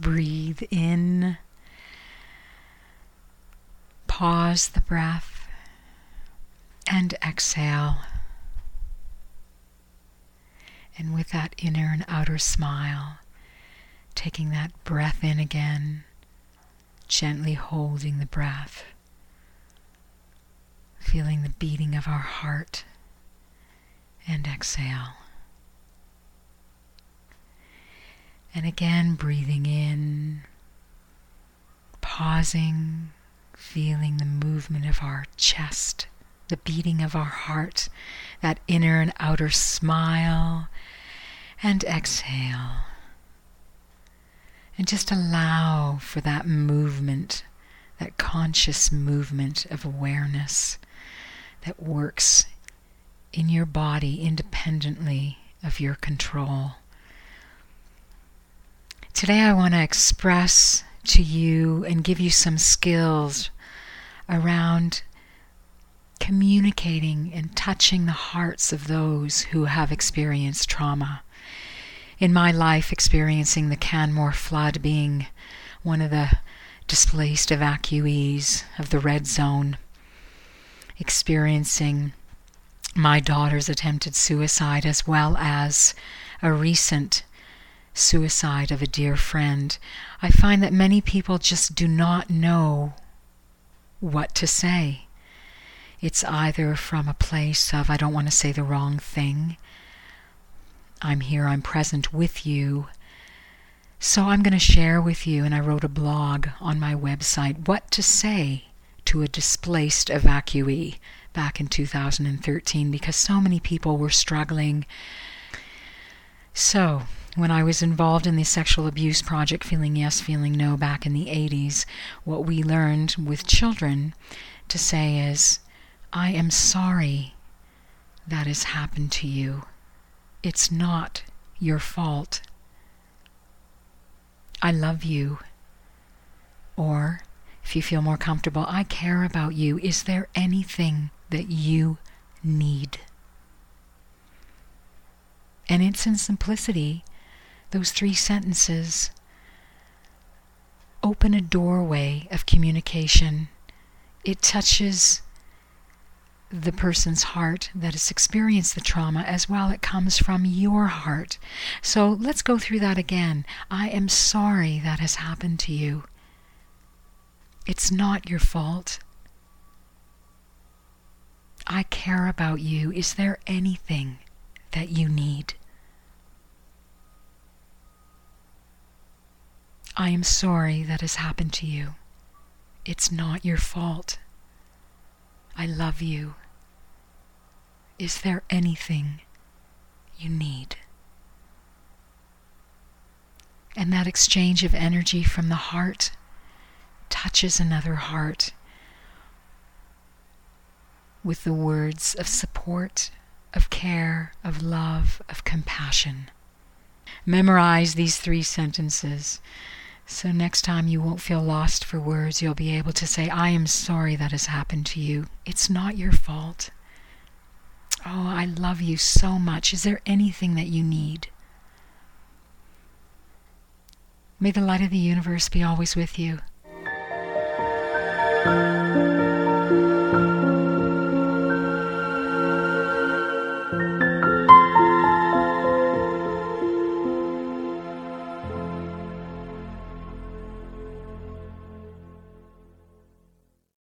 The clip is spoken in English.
breathe in. Pause the breath and exhale. And with that inner and outer smile, taking that breath in again, gently holding the breath, feeling the beating of our heart, and exhale. And again, breathing in, pausing, feeling the movement of our chest, the beating of our heart, that inner and outer smile, and exhale. And just allow for that movement, that conscious movement of awareness that works in your body independently of your control. Today, I want to express to you and give you some skills around communicating and touching the hearts of those who have experienced trauma. In my life, experiencing the Canmore flood, being one of the displaced evacuees of the red zone, experiencing my daughter's attempted suicide as well as a recent suicide of a dear friend, I find that many people just do not know what to say. It's either from a place of, I don't want to say the wrong thing, I'm here, I'm present with you. So I'm going to share with you, and I wrote a blog on my website, what to say to a displaced evacuee back in 2013 because so many people were struggling. So, when I was involved in the sexual abuse project, Feeling Yes, Feeling No, back in the 80s, what we learned with children to say is, I am sorry that has happened to you. It's not your fault. I love you. Or, if you feel more comfortable, I care about you. Is there anything that you need? And it's in simplicity, those three sentences open a doorway of communication. It touches the person's heart that has experienced the trauma as well. It comes from your heart. So let's go through that again. I am sorry that has happened to you. It's not your fault. I care about you. Is there anything that you need? I am sorry that has happened to you. It's not your fault. I love you. Is there anything you need? And that exchange of energy from the heart touches another heart with the words of support, of care, of love, of compassion. Memorize these three sentences so next time you won't feel lost for words. You'll be able to say, I am sorry that has happened to you. It's not your fault. Oh, I love you so much. Is there anything that you need? May the light of the universe be always with you.